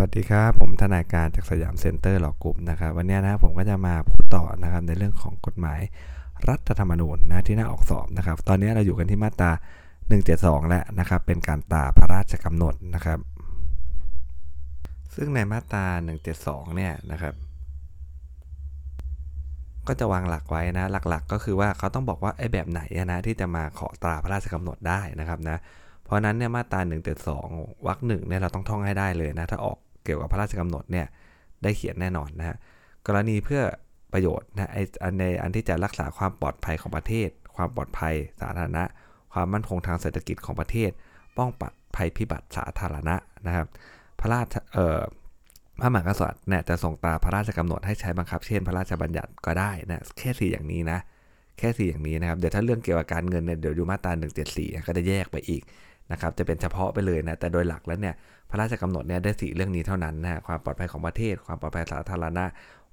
สวัสดีครับ ผมทนายการจาก Siam Center Law Group นะครับ วันนี้นะผมก็จะมาพูดต่อนะครับในเรื่องของกฎหมายรัฐธรรมนูญนะที่น่าออกสอบนะครับ ตอนนี้เราอยู่กันที่มาตรา 172 แล้วนะครับ เป็นการตราพระราชกำหนดนะครับ ซึ่งในมาตรา 172 เนี่ยนะครับ ก็จะวางหลักไว้นะ หลักๆ ก็คือว่าเขาต้องบอกว่าไอ้แบบไหนนะที่จะมาขอตราพระราชกำหนดได้นะครับนะเพราะนั้นเนี่ยมาตรา1นึวรรคหนึ่งเนี่ยเราต้องท่องให้ได้เลยนะ ถ้าออก เกี่ยวกับพระราชกำหนดเนี่ยได้เขียนแน่นอนนะฮะกรณีเพื่อประโยชน์นะไออันในอันที่จะรักษาความปลอดภัยของประเทศ ความปลอดภัยสาธารณะ ความมั่นคงทางเศรษฐกิจของประเทศ ป้องปัดภัยพิบัติสาธารณะนะครับ พระราชเอ่อพระมหากษัตริย์เนี่ยจะส่งตาพระราชกำหนดให้ใช้บังคับเช่น พระราชบัญญัติก็ได้นะแค่สี่อย่างนี้นะแค่สี่อย่างนี้นะครับเดี๋ยวถ้าเรื่องเกี่ยวกับการเงินเนี่ยเดี๋ยวดูมาตรา174 ก็จะแยกไปอีก นะครับจะเป็นเฉพาะไปเลยนะแต่โดยหลักแล้วเนี่ยพระราชกำหนดเนี่ยได้สี่เรื่องนี้เท่านั้นนะความปลอดภัยของประเทศ ความปลอดภัยสาธารณะ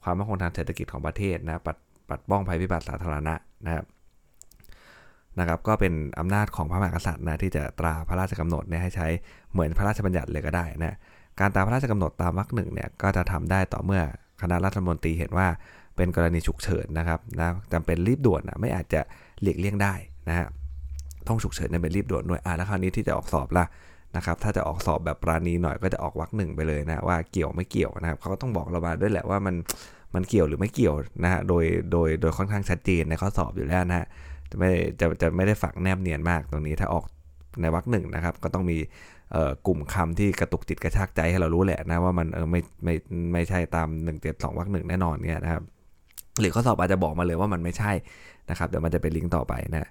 ความมั่นคงทางเศรษฐกิจของประเทศนะปัดปัดป้องภัยพิบัติสาธารณะนะครับนะครับก็เป็นอำนาจของพระมหากษัตริย์นะที่จะตราพระราชกำหนดเนี่ยให้ใช้เหมือนพระราชบัญญัติเลยก็ได้นะการตราพระราชกำหนดตามวรรคหนึ่งเนี่ยก็จะทำได้ต่อเมื่อคณะรัฐมนตรีเห็นว่าเป็นกรณีฉุกเฉินนะครับนะจำเป็นรีบด่วนนะไม่อาจจะหลีกเลี่ยงได้นะฮะ ต้องฉุกเฉินในเป็นรีบด่วนด้วยอ่าแล้วคราวนี้ที่จะออกสอบล่ะนะครับถ้าจะออกสอบแบบปราณีหน่อยก็จะออกวรรคหนึ่งไปเลยนะว่าเกี่ยวไม่เกี่ยวนะครับเขาก็ต้องบอกเรามาด้วยแหละว่ามันมันเกี่ยวหรือไม่เกี่ยวนะฮะโดยโดยโดยค่อนข้างชัดเจนในข้อสอบอยู่แล้วนะฮะจะไม่จะจะไม่ได้ฝังแนบเนียนมากตรงนี้ถ้าออกในวรรคหนึ่งนะครับก็ต้องมีกลุ่มคำที่กระตุกจิตกระชากใจให้เรารู้แหละนะว่ามันเออไม่ไม่ไม่ใช่ตาม1นึ่งเจ็ดสองวรรคหนึ่งแน่นอนเนี่ยนะครับหรือข้อสอบอาจจะบอกมาเลยว่ามันไม่ใช่นะครับเดี๋ยวมันจะเป็นลิงก์ต่อไปนะ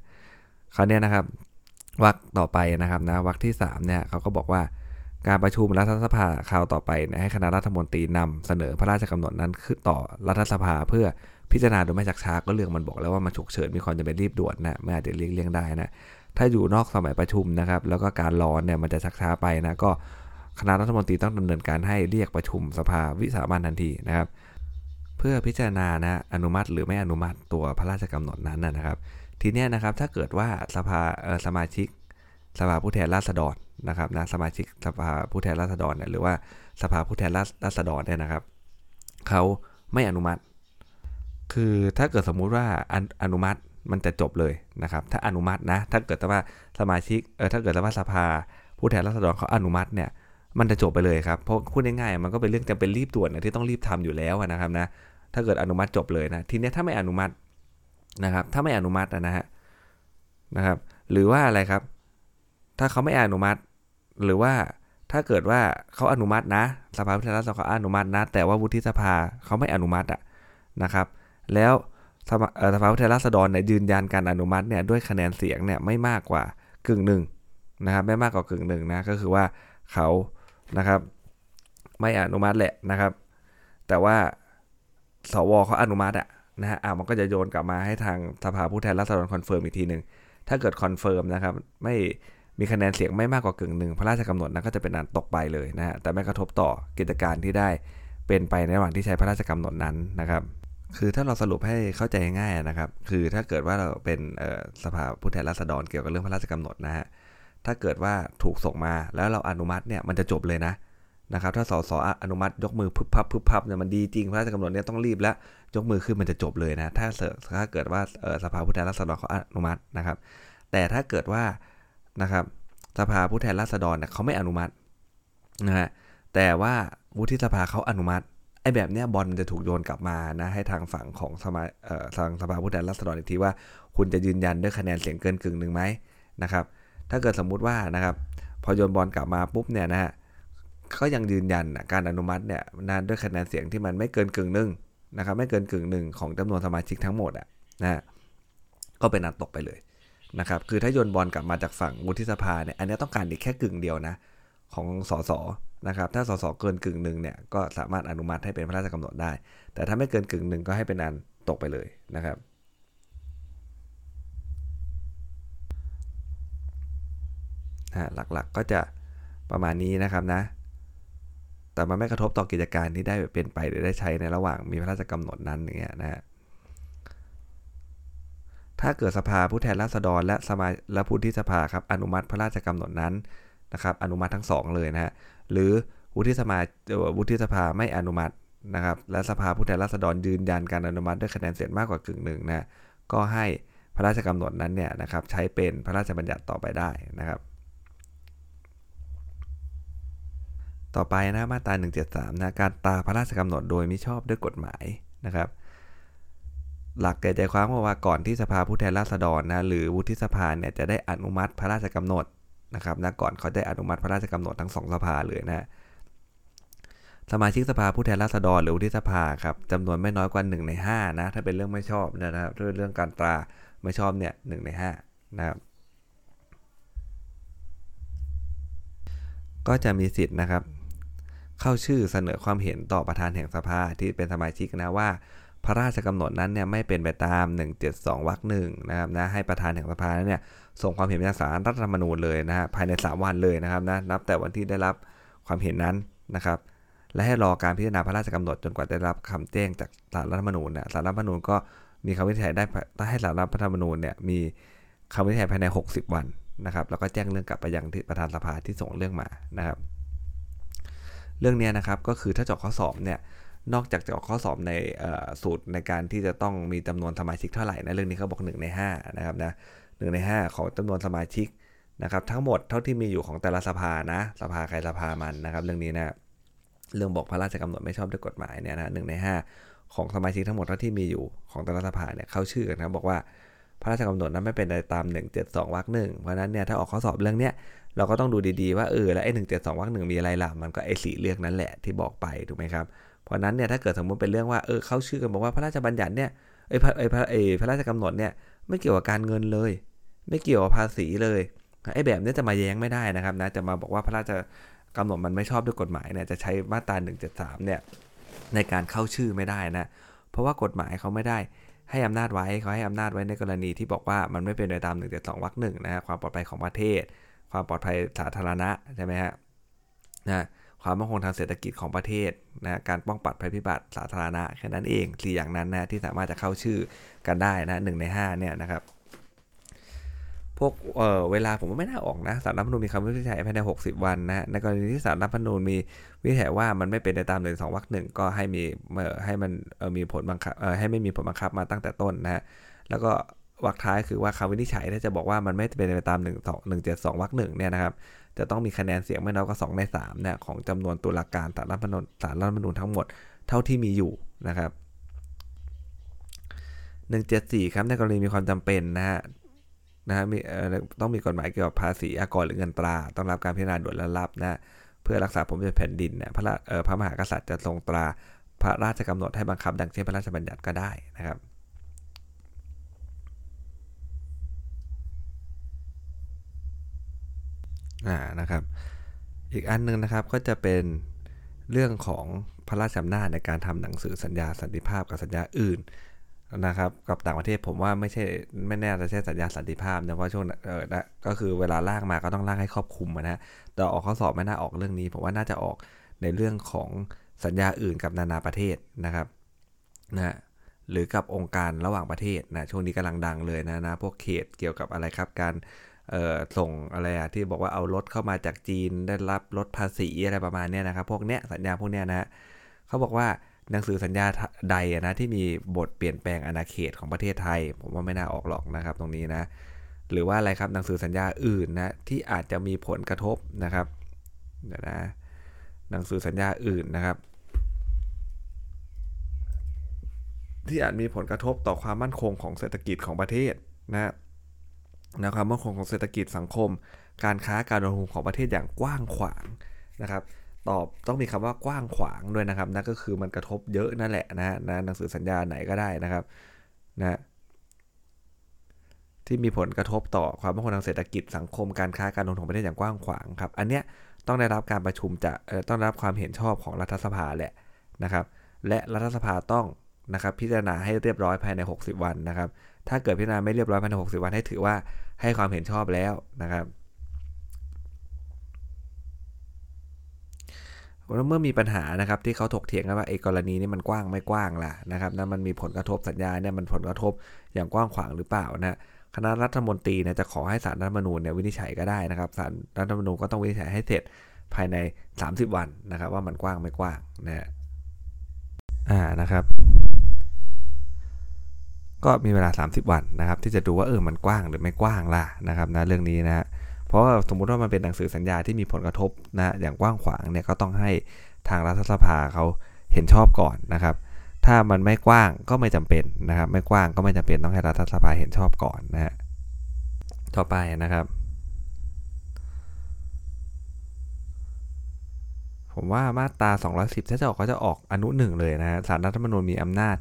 คราวนี้นะครับวรรคต่อไปนะครับนะวรรคที่3เนี่ยเขาก็บอกว่าการประชุมรัฐสภาคราวต่อไปนะให้คณะรัฐมนตรีนำเสนอพระราชกำหนดนั้นขึ้นต่อรัฐสภาเพื่อพิจารณาโดยไม่ชักช้าก็เรื่องมันบอกแล้วว่ามันฉุกเฉินมีความจำเป็นรีบด่วนนะไม่อาจจะเลี่ยงเลี่ยงได้นะถ้าอยู่นอกสมัยประชุมนะครับ แล้วก็การร้อนเนี่ยมันจะชักช้าไปนะก็คณะรัฐมนตรีต้องดำเนินการให้เรียกประชุมสภาวิสามันทันทีนะครับ เพื่อพิจารณานะอนุมัติหรือไม่อนุมัติตัวพระราชกำหนดนั้นนะครับ ทีนี้นะครับถ้าเกิดว่าสภาสมาชิกสภาผู้แทนราษฎรนะครับนะสมาชิกสภาผู้แทนราษฎรเนี่ยหรือว่าสภาผู้แทนราษฎรเนี่ยนะครับเขาไม่อนุมัติ คือถ้าเกิดสมมุติว่าอนุมัติมันจะจบเลยนะครับ ถ้าอนุมัตินะ ถ้าเกิดว่าสมาชิกเออถ้าเกิดว่าสภาผู้แทนราษฎรเขาอนุมัติเนี่ยมันจะจบไปเลยครับเพราะพูดง่ายๆมันก็เป็นเรื่องจำเป็นรีบด่วนนะที่ต้องรีบทำอยู่แล้วนะครับนะถ้าเกิดอนุมัติจบเลยนะทีนี้ถ้าไม่อนุมัติ นะครับ ถ้าไม่อนุมัตินะฮะนะครับ หรือว่าอะไรครับ ถ้าเขาไม่อนุมัติ หรือว่าถ้าเกิดว่าเขาอนุมัตินะ สภาผู้แทนราษฎรเขาอนุมัตินะ แต่ว่าวุฒิสภาเขาไม่อนุมัติอะนะครับ แล้วสภาผู้แทนราษฎรเนี่ยยืนยันการอนุมัติเนี่ยด้วยคะแนนเสียงเนี่ยไม่มากกว่ากึ่งหนึ่งนะครับไม่มากกว่ากึ่งหนึ่งนะก็คือว่าเขานะครับ ไม่อนุมัติแหละนะครับ แต่ว่าสวเขาอนุมัติอะ นะฮะอ่ามันก็จะโยนกลับมาให้ทางสภาผู้แทนราษฎร confirm อีกทีหนึ่งถ้าเกิด confirm นะครับไม่มีคะแนนเสียงไม่มากกว่ากึ่งหนึ่งพระราชกำหนดนั้นก็จะเป็นอันตกไปเลยนะฮะแต่ไม่กระทบต่อกิจการที่ได้เป็นไปในระหว่างที่ใช้พระราชกำหนดนั้นนะครับคือถ้าเราสรุปให้เข้าใจง่ายนะครับ คือถ้าเกิดว่าเราเป็นสภาผู้แทนราษฎรเกี่ยวกับเรื่องพระราชกำหนดนะฮะถ้าเกิดว่าถูกส่งมาแล้วเราอนุมัติเนี่ยมันจะจบเลยนะ นะครับถ้าสสอนุมัติยกมือพึบพับพึบพับเนี่ยมันดีจริงพระราชกำหนดเนี่ยต้องรีบแล้วยกมือขึ้นมันจะจบเลยนะถ้าถ้าเกิดว่าสภาผู้แทนราษฎรเขาอนุมัตินะครับ แต่ถ้าเกิดว่านะครับสภาผู้แทนราษฎรเนี่ยเขาไม่อนุมัตินะฮะแต่ว่าวุฒิสภาเขาอนุมัติไอ้แบบเนี้ยบอลจะถูกโยนกลับมานะให้ทางฝั่งของสมาเอ่อทางสภาผู้แทนราษฎรอีกทีว่า คุณจะยืนยันด้วยคะแนนเสียงเกินกึ่งหนึ่งไหมนะครับ ถ้าเกิดสมมุติว่านะครับ พอโยนบอลกลับมาปุ๊บเนี่ยนะฮะ ก็ยังยืนยันการอนุมัติเนี่ยนานด้วยคะแนนเสียงที่มันไม่เกินกึ่งหนึ่งนะครับไม่เกินกึ่งหนึ่งของจำนวนสมาชิกทั้งหมดอะนะก็เป็นนันตกไปเลยนะครับคือถ้าโยนบอลกลับมาจากฝั่งวุฒิสภาเนี่ยอันนี้ต้องการอีกแค่กึ่งเดียวนะของสสนะครับถ้าสสเกินกึ่งหนึ่งเนี่ยก็สามารถอนุมัติให้เป็นพระราชกำหนดได้ แต่ถ้าไม่เกินกึ่งหนึ่งก็ให้เป็นอันตกไปเลยนะครับ หลักๆก็จะประมาณนี้นะครับนะ แต่มันไม่กระทบต่อกิจการที่ได้เป็นไปหรือได้ใช้ในระหว่างมีพระราชกำหนดนั้นอย่างเงี้ยนะฮะถ้าเกิดสภาผู้แทนราษฎรและสมาและผู้ที่สภาครับอนุมัติพระราชกำหนดนั้นนะครับอนุมัติทั้ง 2 เลยนะฮะหรือวุฒิสภาวุฒิสภาไม่อนุมัตินะครับและสภาผู้แทนราษฎรยืนยันการอนุมัติด้วยคะแนนเสียงมากกว่ากึ่งหนึ่งนะก็ให้พระราชกำหนดนั้นเนี่ยนะครับใช้เป็นพระราชบัญญัติต่อไปได้นะครับ ต่อไปนะมาตรา173นะการตราพระราชกำหนดโดยมิชอบด้วยกฎหมายนะครับ หลักใจความว่าก่อนที่สภาผู้แทนราษฎรนะหรือวุฒิสภาเนี่ยจะได้อนุมัติพระราชกำหนดนะครับนะก่อนเขาได้อนุมัติพระราชกำหนดทั้งสองสภาเลยนะสมาชิกสภาผู้แทนราษฎรหรือวุฒิสภาครับจำนวนไม่น้อยกว่า1ใน5นะถ้าเป็นเรื่องไม่ชอบนะครับเรื่องการตราไม่ชอบเนี่ยหใน5นะครับก็จะมีสิทธิ์นะครับ เข้าชื่อเสนอความเห็นต่อประธานแห่งสภาที่เป็นสมาชิกนะว่า พระราชกำหนดนั้นเนี่ยไม่เป็นไปตาม 172วรรคหนึ่งนะครับนะให้ประธานแห่งสภาเนี่ยส่งความเห็นไปยังศาลรัฐธรรมนูญเลยนะฮะภายใน 3 วันเลยนะครับนะนับแต่วันที่ได้รับความเห็นนั้นนะครับและให้รอการพิจารณาพระราชกำหนดจนกว่าจะได้รับคำแจ้งจากศาลรัฐธรรมนูญนะศาลรัฐธรรมนูญก็มีคำวินิจฉัยได้ต้องให้สารรัฐธรรมนูญเนี่ยมีคำวินิจฉัยภายใน 60 วันนะครับแล้วก็แจ้งเรื่องกลับไปยังที่ประธานสภาที่ส่งเรื่องมานะครับ เรื่องนี้นะครับก็คือถ้าเจาะข้อสอบเนี่ยนอกจากจะออกข้อสอบในสูตรในการที่จะต้องมีจำนวนสมาชิกเท่าไหร่นะเรื่องนี้เขาบอก 1 ใน5นะครับนะหใน 5 ของจำนวนสมาชิกนะครับทั้งหมดเท่าที่มีอยู่ของแต่ละสภานะสภาใครสภามันนะครับเรื่องนี้นะเรื่องบอกพระราชกำหนดไม่ชอบด้วยกฎหมายเนี่ยนะหใน 5 ของสมาชิกทั้งหมดเที่มีอยู่ของแต่ละสภาเนี่ยเข้าชื่อกันนะบอกว่าพระราชกำหนดนั้นไม่เป็นไปตาม 172วรรคหนึ่งเพราะนั้นเนี่ยถ้าออกข้อสอบเรื่องเนี้ย เราก็ต้องดูดีๆว่าเออแล้วไอ้หนึ่งเจ็ดสองวรรคหนึ่งมีอะไรล่ะมันก็ไอ้สีเรื่องนั้นแหละที่บอกไปถูกไหมครับเพราะนั้นเนี่ยถ้าเกิดสมมติเป็นเรื่องว่าเออเข้าชื่อกันบอกว่าพระราชบัญญัติเนี่ยไอ้พระไอ้พระไอ้พระราชกำหนดเนี่ยไม่เกี่ยวกับการเงินเลย ไม่เกี่ยวกับภาษีเลยไอ้แบบนี้จะมาแย้งไม่ได้นะครับนะจะมาบอกว่าพระราชกำหนดมันไม่ชอบด้วยกฎหมายเนี่ยจะใช้มาตรา173เนี่ยในการเข้าชื่อไม่ได้นะเพราะว่ากฎหมายเขาไม่ได้ให้อำนาจไว้เขาให้อำนาจไว้ในกรณีที่บอกว่ามันไม่เป็นไปตาม1นึสองวรรคหนึ่งนะฮะความปลอดภัยของประเทศ ความปลอดภัยสาธารณะใช่ไหมฮะนะความมั่นคงทางเศรษฐกิจของประเทศนะการป้องปัดภัยพิบัติสาธารณะแค่นั้นเองสี่อย่างนั้นนะที่สามารถจะเข้าชื่อกันได้นะหนึ่งใน5เนี่ยนะครับพวกเออเวลาผมว่าไม่น่าออกนะสารรัฐมนูญมีคำวินิจฉัยภายใน 60 วันนะในกรณีที่สารรัฐมนูญมีวินิจฉัยว่ามันไม่เป็นไปตามหนึ่งสองวรรคหนึ่งก็ให้มีเออให้มันเออมีผลบังคับเออให้ไม่มีผลบังคับมาตั้งแต่ต้นนะฮะแล้วก็ วรรคท้ายคือว่าคำวินิจฉัยถ้าจะบอกว่ามันไม่เป็นไปตาม1 2 1 7 2วรรคหนึ่งเนี่ยนะครับจะต้องมีคะแนนเสียงไม่น้อยกว่า2ใน3เนี่ยของจำนวนตุลาการสารรัฐมนูญสารรัฐมนูญทั้งหมดเท่าที่มีอยู่นะครับ 174 ครับในกรณีมีความจำเป็นนะฮะนะฮะมีต้องมีกฎหมายเกี่ยวกับภาษีอากรหรือเงินตรา ต้องรับการพิจารณาด่วนและรับนะเพื่อรักษาผมเป็นแผ่นดินเนี่ยพระพระมหากษัตริย์จะทรงตราพระราชกำหนดให้บังคับ ดังเช่นพระราชบัญญัติก็ได้นะครับ อ่านะครับ อีกอันนึงนะครับก็จะเป็นเรื่องของพระราชอำนาจในการทำหนังสือสัญญาสันติภาพกับสัญญาอื่นนะครับกับต่างประเทศผมว่าไม่ใช่ไม่แน่จะใช่สัญญาสันติภาพนะเพราะช่วงเออก็คือเวลาล่างมาก็ต้องล่างให้ครอบคลุมนะแต่ออกข้อสอบไม่น่าออกเรื่องนี้ ผมว่าน่าจะออกในเรื่องของสัญญาอื่นกับนานาประเทศนะครับนะหรือกับองค์การระหว่างประเทศนะช่วงนี้กำลังดังเลยนะนะพวกเขตเกี่ยวกับอะไรครับการ ส่งอะไรอะที่บอกว่าเอารถเข้ามาจากจีนได้รับลดภาษีอะไรประมาณนี้นะครับ พวกเนี้ยสัญญาพวกเนี้ยนะเขาบอกว่าหนังสือสัญญาใดนะที่มีบทเปลี่ยนแปลงอาณาเขตของประเทศไทย ผมว่าไม่น่าออกหรอกนะครับ ตรงนี้นะหรือว่าอะไรครับหนังสือสัญญาอื่นนะที่อาจจะมีผลกระทบนะครับเดี๋ยวนะหนังสือสัญญาอื่นนะครับ ที่อาจมีผลกระทบต่อความมั่นคงของเศรษฐกิจของประเทศนะ นะความมั่นคงของเศรษฐกิจสังคม การค้าการลงทุนของประเทศอย่างกว้างขวางนะครับตอบต้องมีคำว่ากว้างขวางด้วยนะครับนั่นก็คือมันกระทบเยอะนั่นแหละนะนะหนังสือสัญญาไหนก็ได้นะครับนะที่มีผลกระทบต่อความมั่นคงทางเศรษฐกิจสังคมการค้าการลงทุนประเทศอย่างกว้างขวางครับ อันเนี้ยต้องได้รับการประชุมจะต้องได้รับความเห็นชอบของรัฐสภาแหละนะครับ และรัฐสภาต้อง นะครับพิจารณาให้เรียบร้อยภายใน 60 วันนะครับ ถ้าเกิดพิจารณาไม่เรียบร้อยภายใน 60 วันให้ถือว่าให้ความเห็นชอบแล้วนะครับเมื่อมีปัญหานะครับที่เขาถกเถียงกันว่าไอ้กรณีนี้มันกว้างไม่กว้างล่ะนะครับนะมันมีผลกระทบสัญญาเนี่ยมันผลกระทบอย่างกว้างขวางหรือเปล่านะคณะรัฐมนตรีเนี่ยจะขอให้สารรัฐมนูญเนี่ยวินิจฉัยก็ได้นะครับสารรัฐมนูญก็ต้องวินิจฉัยให้เสร็จภายใน 30 วันนะครับ ว่ามันกว้างไม่กว้างนะอ่านะครับ ก็มีเวลา 30 วันนะครับ ที่จะดูว่าเออมันกว้างหรือไม่กว้างล่ะนะครับนะเรื่องนี้นะเพราะว่าสมมุติว่ามันเป็นหนังสือสัญญาที่มีผลกระทบนะอย่างกว้างขวางเนี่ยก็ต้องให้ทางรัฐสภาเขาเห็นชอบก่อนนะครับ ถ้ามันไม่กว้างก็ไม่จำเป็นนะครับ ไม่กว้างก็ไม่จำเป็นต้องให้รัฐสภาเห็นชอบก่อนนะฮะต่อไปนะครับ ผมว่ามาตรา 210 ถ้าจะออกก็จะออกอนุหนึ่งเลยนะฮะสารรัฐธรรมนูญมีอำนาจ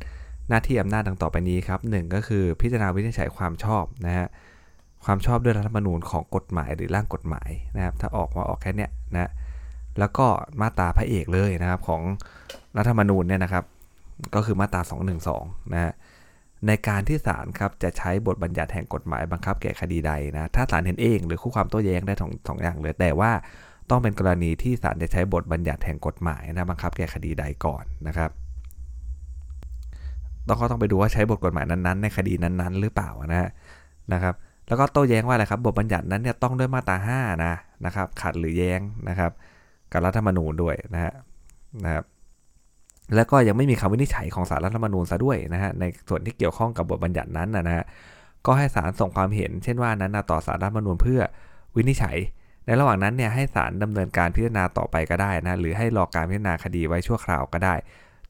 หน้าที่อำนาจดังต่อไปนี้ครับหก็คือพิจารณาวินิจฉัยความชอบนะฮะความชอบด้วยรัฐธรรมนูญของกฎหมายหรือร่างกฎหมายนะครับ ถ้าออกมาออกแค่เนี้ยนะแล้วก็มาตราพระเอกเลยนะครับของรัฐธรรมนูญเนี่ยนะครับ ก็คือมาตรา 212 นะฮะในการที่ศาลครับจะใช้บทบัญญัติแห่งกฎหมายบังคับแก่คดีใดนะถ้าศาลเห็นเองหรือคู่ความโต้แย้งได้สองสองอย่างเลยแต่ว่าต้องเป็นกรณีที่ศาลจะใช้บทบัญญัติแห่งกฎหมายนะบังคับแก่คดีใดก่อนนะครับ ต้องก็ต้องไปดูว่าใช้บทกฎหมายนั้นๆ ในคดีนั้นๆ หรือเปล่านะนะครับ แล้วก็โต้แย้งว่าอะไรครับ บทบัญญัตินั้นเนี่ยต้องด้วยมาตรา5นะนะครับ ขัดหรือแย้งนะครับกับรัฐธรรมนูญด้วยนะฮะนะครับแล้วก็ยังไม่มีคำวินิจฉัยของสารรัฐธรรมนูญซะด้วยนะฮะในส่วนที่เกี่ยวข้องกับบทบัญญัตินั้นนะฮะก็ให้ศาลส่งความเห็น เช่นว่านั้นต่อสารรัฐธรรมนูญเพื่อวินิจฉัย ในระหว่างนั้นเนี่ยให้ศาลดำเนินการพิจารณาต่อไปก็ได้นะหรือให้รอการพิจารณาคดีไว้ชั่วคราวก็ได้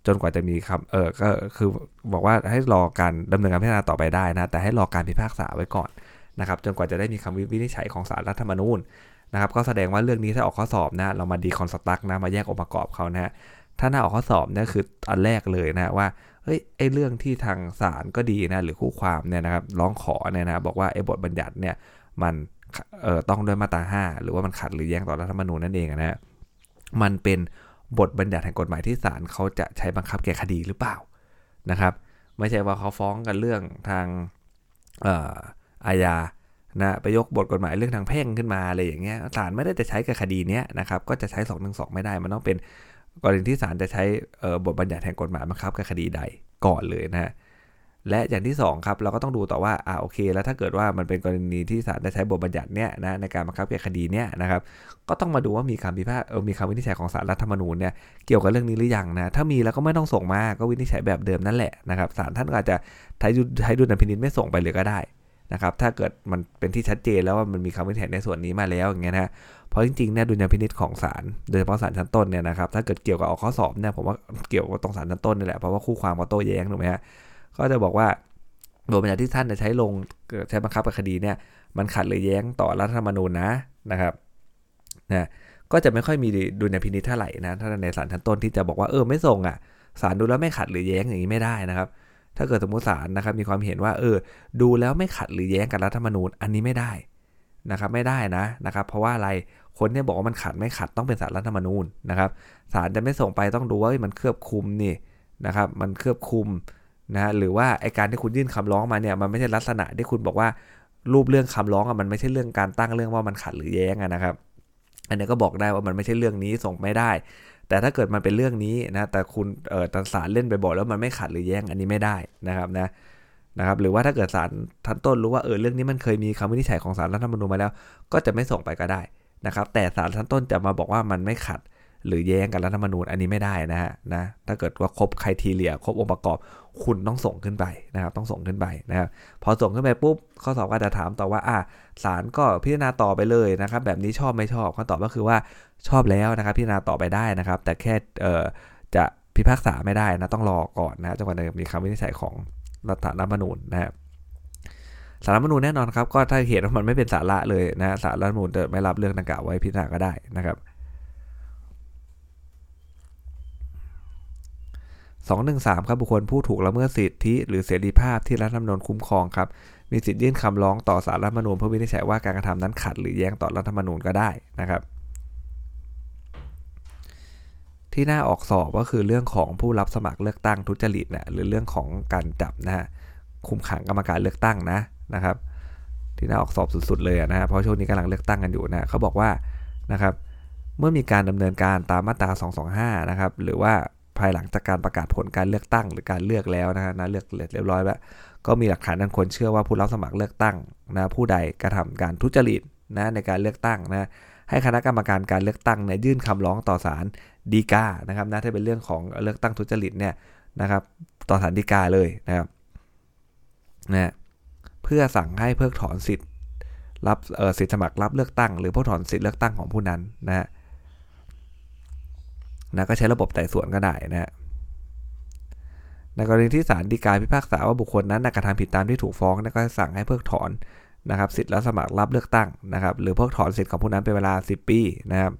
จนกว่าจะมีคำเออก็คือบอกว่าให้รอการดำเนินการพิจารณาต่อไปได้นะ แต่ให้รอการพิพากษาไว้ก่อนนะครับ จนกว่าจะได้มีคำวินิจฉัยของสารรัฐธรรมนูญนะครับ ก็แสดงว่าเรื่องนี้ถ้าออกข้อสอบนะ เรามาดีคอนสตักนะ มาแยกองค์ประกอบเขานะ ถ้าหน้าออกข้อสอบเนี่ยคืออันแรกเลยนะว่าเฮ้ยไอเรื่องที่ทางศาลก็ดีนะหรือคู่ความเนี่ยนะครับร้องขอเนี่ยนะบอกว่าไอ้บทบัญญัติเนี่ยมันเอ่อต้องด้วยมาตรา5หรือว่ามันขัดหรือแย้งต่อรัฐธรรมนูญนั่นเองนะฮะมันเป็น บทบัญญัติแห่งกฎหมายที่ศาลเขาจะใช้บังคับแก่คดีหรือเปล่านะครับ ไม่ใช่ว่าเขาฟ้องกันเรื่องทางออาญานะไปยกบทกฎหมายเรื่องทางแพ่งขึ้นมาอะไรอย่างเงี้ยศาลไม่ได้จะใช้กับคดีเนี้ยนะครับก็จะใช้2นึไม่ได้มันต้องเป็นกรณีที่ศาลจะใช้บทบัญญัติแห่งกฎหมายบังคับกับคดีใดก่อนเลยนะ และอย่างที่2ครับเราก็ต้องดูต่อว่าอ่าโอเค แล้วถ้าเกิดว่ามันเป็นกรณีที่ศาลจะใช้บทบัญญัติเนี้ยนะในการบังคับแก่คดีเนี้ยนะครับก็ต้องมาดูว่ามีคำพิพากษาเออมีคำวินิจฉัยของศาลรัฐธรรมนูญเนี่ยเกี่ยวกับเรื่องนี้หรือยังนะถ้ามีแล้วก็ไม่ต้องส่งมาก็วินิจฉัยแบบเดิมนั่นแหละนะครับศาลท่านอาจจะใช้ใช้ดุลพินิจไม่ส่งไปเลยก็ได้นะครับถ้าเกิดมันเป็นที่ชัดเจนแล้วว่ามันมีคำวินิจฉัยในส่วนนี้มาแล้วอย่างเงี้ยนะเพราะจริงๆเนี่ยดุลยพินิจของศาลโดยเฉพาะศาลชั้นต้นเนี่ยนะครับถ้าเกิดเกี่ยวกับออกข้อสอบเนี่ยผมว่าเกี่ยวกับตรงศาลชั้นต้นนี่แหละเพราะว่าคู่ความก็โต้แย้งถูกไหมฮะ ก็จะบอกว่าบทบัญญัติที่ท่านจะใช้ลงใช้บังคับกับคดีเนี่ยมันขัดหรือแย้งต่อรัฐธรรมนูญนะนะครับนะก็จะไม่ค่อยมีดุลยพินิจเท่าไหร่นะถ้าในศาลชั้นต้นที่จะบอกว่าเออไม่ส่งอะศาลดูแล้วไม่ขัดหรือแย้งอย่างนี้ไม่ได้นะครับ ถ้าเกิดสมมติศาลนะครับมีความเห็นว่าเออดูแล้วไม่ขัดหรือแย้งกับรัฐธรรมนูญอันนี้ไม่ได้นะครับไม่ได้นะนะครับ เพราะว่าอะไรคนเนี่ยบอกว่ามันขัดไม่ขัดต้องเป็นสารรัฐธรรมนูญนะครับศาลจะไม่ส่งไปต้องดูว่ามันเครือบคุมนี่นะครับ มันเครือบคุม นะหรือว่าไอการที่คุณยื่นคำร้องมาเนี่ยมันไม่ใช่ลักษณะที่คุณบอกว่ารูปเรื่องคำร้องอะมันไม่ใช่เรื่องการตั้งเรื่องว่ามันขัดหรือแย้งนะครับ อันนี้ก็บอกได้ว่ามันไม่ใช่เรื่องนี้ส่งไม่ได้ แต่ถ้าเกิดมันเป็นเรื่องนี้นะแต่คุณเออตันสารเล่นไปบอกแล้วมันไม่ขัดหรือแย้งอันนี้ไม่ได้นะครับนะนะครับหรือว่าถ้าเกิดสารทันต้นรู้ว่าเออเรื่องนี้มันเคยมีคำวินิจฉัยของสารรัฐธรรมนูญมาแล้ว ก็จะไม่ส่งไปก็ได้นะครับ แต่สารทันต้นจะมาบอกว่ามันไม่ขัด หรือแย้งกับรัฐธรรมนูญอันนี้ไม่ได้นะฮะนะถ้าเกิดว่าครบใครทีเลียครบองค์ประกอบคุณต้องส่งขึ้นไปนะครับต้องส่งขึ้นไปนะครับพอส่งขึ้นไปปุ๊บข้อสอบก็จะถามต่อว่าอ่าศาลก็พิจารณาต่อไปเลยนะครับแบบนี้ชอบไม่ชอบคำตอบก็คือว่าชอบแล้วนะครับพิจารณาต่อไปได้นะครับ แต่แค่เอ่อจะพิพากษาไม่ได้นะต้องรอก่อนนะจนกว่าจะมีคำวินิจฉัยของรัฐธรรมนูญนะครับสารรัฐมนูญแน่นอนครับก็ถ้าเห็นว่ามันไม่เป็นสาระเลยนะสารรัฐมนูญจะไม่รับเรื่องดังกล่าวไว้พิจารณาก็ได้นะครับ 213ครับบุคคลผู้ถูกละเมิดสิทธิหรือเสรีภาพที่รัฐธรรมนูญคุ้มครองครับมีสิทธิ์ยื่นคำร้องต่อสารรัฐธรรมนูญเพื่อวินิจฉัยว่าการกระทำนั้นขัดหรือแย้งต่อรัฐธรรมนูญก็ได้นะครับ ที่น่าออกสอบก็คือเรื่องของผู้รับสมัครเลือกตั้งทุจริตนะหรือเรื่องของการจับนะฮะคุมขังกรรมการเลือกตั้งนะนะครับ ที่น่าออกสอบสุดๆเลยนะฮะเพราะช่วงนี้กำลังเลือกตั้งกันอยู่นะเขาบอกว่านะครับ เมื่อมีการดำเนินการตามมาตรา 225 นะครับหรือว่า ภายหลังจากการประกาศผลการเลือกตั้งหรือการเลือกแล้วนะฮะนะเลือกเรียบร้อยแล้วก็มีหลักฐานอันควรเชื่อว่าผู้รับสมัครเลือกตั้งนะผู้ใดกระทำการทุจริตนะในการเลือกตั้งนะให้คณะกรรมการการเลือกตั้งเนี่ยยื่นคำร้องต่อศาลฎีกานะครับนะถ้าเป็นเรื่องของเลือกตั้งทุจริตเนี่ยนะครับต่อศาลฎีกาเลยนะครับนะเพื่อสั่งให้เพิกถอนสิทธิ์รับสิทธิสมัครรับเลือกตั้ง หรือเพิกถอนสิทธิเลือกตั้งของผู้นั้นนะฮะ นะก็ใช้ระบบไต่สวนก็ได้นะฮะในกรณีที่ศาลฎีกาพิพากษาว่าบุคคลนั้นกระทำผิดตามที่ถูกฟ้องก็สั่งให้เพิกถอนนะครับสิทธิ์รับสมัครรับเลือกตั้งนะครับ หรือเพิกถอนสิทธิ์ของผู้นั้นเป็นเวลา 10 ปีนะครับ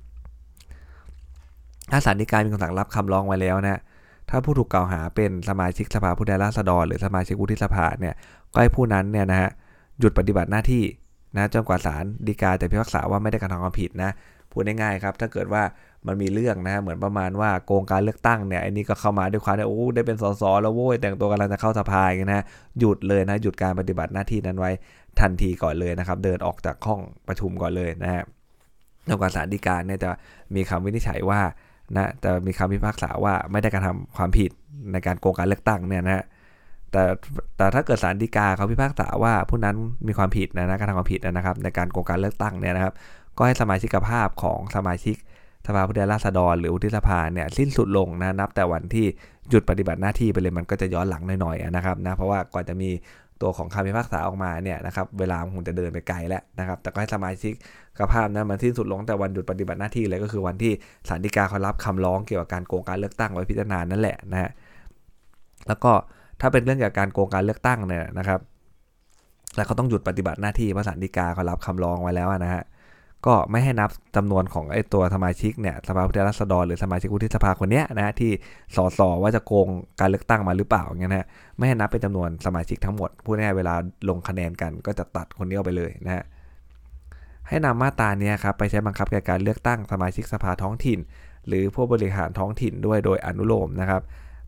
ถ้าศาลฎีกามีคำสั่งรับคำร้องไว้แล้วนะถ้าผู้ถูกกล่าวหาเป็นสมาชิกสภาผู้แทนราษฎร หรือสมาชิกวุฒิสภาเนี่ยก็ให้ผู้นั้นเนี่ยนะฮะหยุดปฏิบัติหน้าที่นะจนกว่าศาลฎีกาจะพิพากษาว่าไม่ได้กระทำความผิดนะ พูดง่ายๆครับ ถ้าเกิดว่ามันมีเรื่องนะเหมือนประมาณว่าโกงการเลือกตั้งเนี่ยไอ้นี่ก็เข้ามาด้วยความที่โอ้ได้เป็นสสแล้วโว้ยแต่งตัวกำลังจะเข้าสภาอย่างนะ หยุดเลยนะหยุดการปฏิบัติหน้าที่นั้นไว้ทันทีก่อนเลยนะครับ เดินออกจากห้องประชุมก่อนเลยนะฮะแล้วกาศาลฎีกาเนี่ยจะมีคำวินิจฉัยว่านะจะมีคำพิพากษาว่าไม่ได้กระทำความผิดในการโกงการเลือกตั้งเนี่ยนะแต่แต่ถ้าเกิดศาลฎีกาเขาพิพากษาว่าผู้นั้นมีความผิดนะนะการทำความผิดนะครับ ในการโกงการเลือกตั้งเนี่ยนะครับ ก็ให้สมาชิกภาพของสมาชิกสภาผู้แทนราษฎรหรือวุฒิสภาเนี่ยสิ้นสุดลงนะนับแต่วันที่หยุดปฏิบัติหน้าที่ไปเลยมันก็จะย้อนหลังหน่อยๆนะครับนะเพราะว่าก่อนจะมีตัวของคำพิพากษาออกมาเนี่ยนะครับเวลาคงจะเดินไปไกลแล้วนะครับแต่ก็ให้สมาชิกกภาพนะมันสิ้นสุดลงแต่วันหยุดปฏิบัติหน้าที่เลยก็คือวันที่ศาลฎีกาเขารับคำร้องเกี่ยวกับการโกงการเลือกตั้งไว้พิจารณานั่นแหละนะฮะแล้วก็ถ้าเป็นเรื่องเกี่ยวกับการโกงการเลือกตั้งเนี่ยนะครับแล้วเขาต้องหยุดปฏิบัติหน้าที่เพราะศาลฎีกาเขารับคำร้องไว้แล้วนะฮะ ก็ไม่ให้นับจำนวนของไอ้ตัวสมาชิกเนี่ยสภาผู้แทนราษฎรหรือสมาชิกวุฒิสภาคนนี้นะที่สอสอว่าจะโกงการเลือกตั้งมาหรือเปล่าเงี้ยนะไม่ให้นับเป็นจำนวนสมาชิกทั้งหมดผู้แน่เวลาลงคะแนนกันก็จะตัดคนนี้ออกไปเลยนะฮะให้นำมาตราเนี้ยครับไปใช้บังคับแก่การเลือกตั้งสมาชิกสภาท้องถิ่น หรือผู้บริหารท้องถิ่นด้วยโดยอนุโลมนะครับ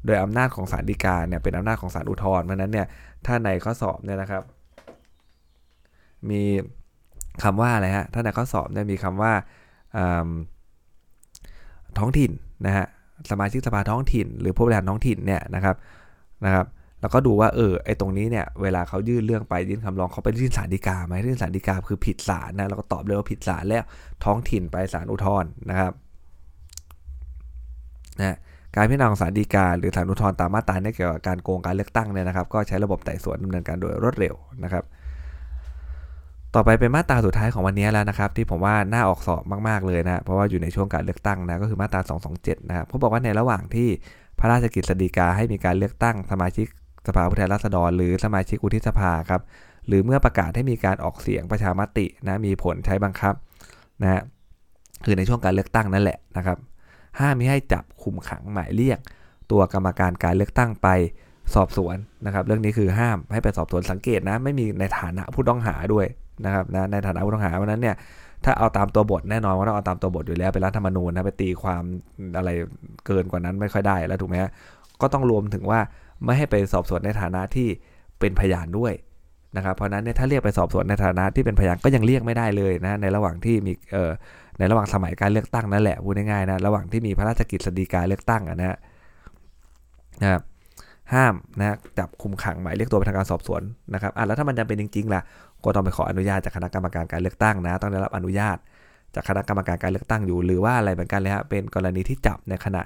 โดยอำนาจของศาลฎีกาเนี่ยเป็นอำนาจของศาลอุทธรณ์เพราะนั้นเนี่ยถ้าในข้อสอบเนี่ยนะครับ มี คำว่าอะไรฮะ ถ้าในข้อสอบเนี่ยมีคำว่าท้องถิ่นนะฮะ สมาชิกสภาท้องถิ่น หรือผู้บริหารท้องถิ่นเนี่ยนะครับนะครับ แล้วก็ดูว่าเออไอตรงนี้เนี่ยเวลาเขายื่นเรื่องไปยื่นคำร้องเขาไปยื่นศาลฎีกาไหมยื่นศาลฎีกาคือผิดศาลนะเราก็ตอบเลยว่าผิดศาลแล้วท้องถิ่นไปศาลอุทธรณ์นะครับนะการพิจารณาของศาลฎีกาหรือศาลอุทธรณ์ตามมาตราเนี่ยเกี่ยวกับการโกงการเลือกตั้งเนี่ยนะครับ ก็ใช้ระบบไต่สวนดำเนินการโดยรวดเร็วนะครับ ต่อไปเป็นมาตราสุดท้ายของวันนี้แล้วนะครับ ที่ผมว่าน่าออกสอบมากๆเลยนะเพราะว่าอยู่ในช่วงการเลือกตั้งนะก็คือมาตรา 227 นะครับเขาบอกว่าในระหว่างที่พระราชกิจสีกาให้มีการเลือกตั้งสมาชิกสภาผู้แทนราษฎร หรือสมาชิกวุฒิสภาครับหรือเมื่อประกาศให้มีการออกเสียงประชามตินะมีผลใช้บังคับนะคือในช่วงการเลือกตั้งนั่นแหละนะครับห้ามไม่ให้จับคุมขังหมายเรียก ตัวกรรมการการเลือกตั้งไปสอบสวนนะครับ เรื่องนี้คือห้ามให้ไปสอบสวนสังเกตนะไม่มีในฐานะผู้ต้องหาด้วย นะครับนะในฐานะผู้ต้องหาเพราะนั้นเนี่ยถ้าเอาตามตัวบทแน่นอนว่าต้องเอาตามตัวบทอยู่แล้วเป็นรัฐธรรมนูญนะไปตีความอะไรเกินกว่านั้นไม่ค่อยได้แล้วถูกไหมก็ต้องรวมถึงว่าไม่ให้ไปสอบสวนในฐานะที่เป็นพยานด้วยนะครับเพราะนั้นเนี่ยถ้าเรียกไปสอบสวนในฐานะที่เป็นพยานก็ยังเรียกไม่ได้เลยนะในระหว่างที่มีเอ่อในระหว่างสมัยการเลือกตั้งนั่นแหละพูดง่ายๆนะระหว่างที่มีพระราชกิจสฎีกาเลือกตั้งนะฮะนะครับห้ามนะจับคุมขังหมายเรียกตัวไปทางการสอบสวนนะครับอะแล้วถ้ามันจำเป็นจริงๆล่ะ ก็ต้องไปขออนุญาตจากคณะกรรมการการเลือกตั้งนะ ต้องได้รับอนุญาต จากคณะกรรมการการเลือกตั้งอยู่ หรือว่าอะไรเหมือนกันเลยฮะเป็นกรณีที่จับในขณะ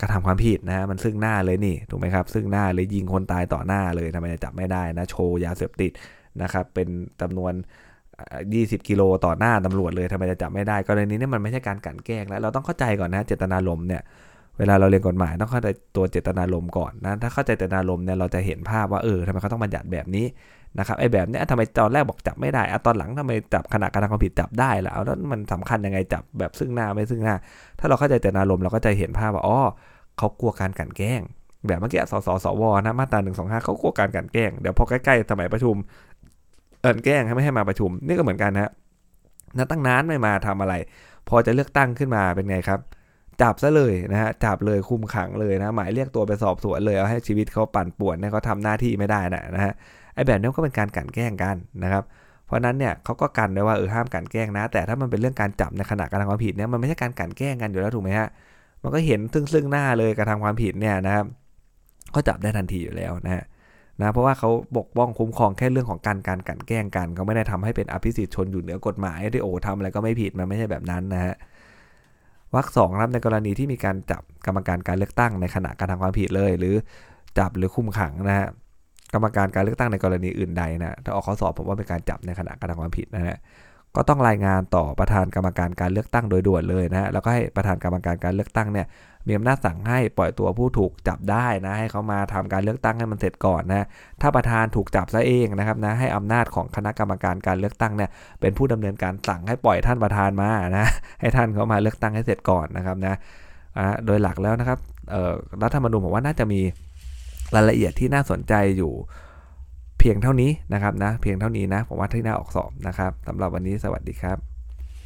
กระทำความผิดนะมันซึ่งหน้าเลยนี่ถูกไหมครับ ซึ่งหน้าเลยยิงคนตายต่อหน้าเลยทำไมจะจับไม่ได้นะโชว์ยาเสพติดนะครับเป็นจำนวน20 กิโลต่อหน้าตำรวจเลยทำไมจะจับไม่ได้กรณีนี้มันไม่ใช่การกันแกล้งแล้วเราต้องเข้าใจก่อนนะเจตนาลมเนี่ยเวลาเราเรียนกฎหมายต้องเข้าใจตัวเจตนารมก่อนนะถ้าเข้าใจเจตนารมเนี่ยเราจะเห็นภาพว่าเออทำไมเขาต้องบัญญัติแบบนี้ นะครับไอ้แบบเนี้ยทำไมตอนแรกบอกจับไม่ได้อะตอนหลังทำไมจับขณะการทำความผิดจับได้แล้วแล้วมันสำคัญยังไงจับแบบซึ่งหน้าไม่ซึ่งหน้า ถ้าเราเข้าใจเจตนารมณ์เราก็จะเห็นภาพว่าอ๋อเขากลัวการกันแกล้ง แบบเมื่อกี้สสสวนะมาตราหนึ่งสองห้าเขากลัวการกันแกล้งเดี๋ยวพอใกล้ๆสมัยประชุมเอินแกล้งให้ไม่ให้มาประชุม นี่ก็เหมือนกันนะนะตั้งนานไม่มาทำอะไร พอจะเลือกตั้งขึ้นมาเป็นไงครับ จับซะเลยนะฮะจับเลยคุมขังเลยนะหมายเรียกตัวไปสอบสวนเลยเอาให้ชีวิตเขาปั่นป่วนเนี่ยเขาทำหน้าที่ไม่ได้นะนะฮะ ไอ้แบบนี้ก็เป็นการกันแกล้งกันนะครับ เพราะนั้นเนี่ยเขาก็กันไว้ว่าเออห้ามกันแกล้งนะ แต่ถ้ามันเป็นเรื่องการจับในขณะการทำความผิดเนี่ยมันไม่ใช่การกันแกล้งกันอยู่แล้วถูกไหมฮะมันก็เห็นซึ่งซึ่งหน้าเลยการทำความผิดเนี่ยนะครับ ก็จับได้ทันทีอยู่แล้วนะฮะนะเพราะว่าเขาปกป้องคุ้มครองแค่เรื่องของการการกลันแกล้งกันเขาไม่ได้ทำให้เป็นอภิสิทธิ์ชนอยู่เหนือกฎหมายที่โอ้ทำอะไรก็ไม่ผิดมันไม่ใช่แบบนั้นนะฮะวรรคสองครับในกรณีที่มีการจับกรรมการการเลือกตั้งในขณะการทำความผิดเลย หรือจับหรือคุมขังนะฮะ กรรมการการเลือกตั้งในกรณีอื่นใดนะถ้าออกข้อสอบผมว่าเป็นการจับในขณะการทำความผิดนะฮะก็ต้องรายงานต่อประธานกรรมการการเลือกตั้งโดยด่วนเลยนะฮะแล้วก็ให้ประธานกรรมการการเลือกตั้งเนี่ยมีอำนาจสั่งให้ปล่อยตัวผู้ถูกจับได้นะให้เขามาทำการเลือกตั้งให้มันเสร็จก่อนนะถ้าประธานถูกจับซะเองนะครับนะให้อำนาจของคณะกรรมการการเลือกตั้งเนี่ยเป็นผู้ดำเนินการสั่งให้ปล่อยท่านประธานมานะให้ท่านเขามาเลือกตั้งให้เสร็จก่อนนะครับนะโดยหลักแล้วนะครับรัฐธรรมนูญผมว่าน่าจะมี รายละเอียดที่น่าสนใจอยู่เพียงเท่านี้นะครับนะเพียงเท่านี้นะผมว่าที่น่าออกสอบนะครับสำหรับวันนี้สวัสดีครับ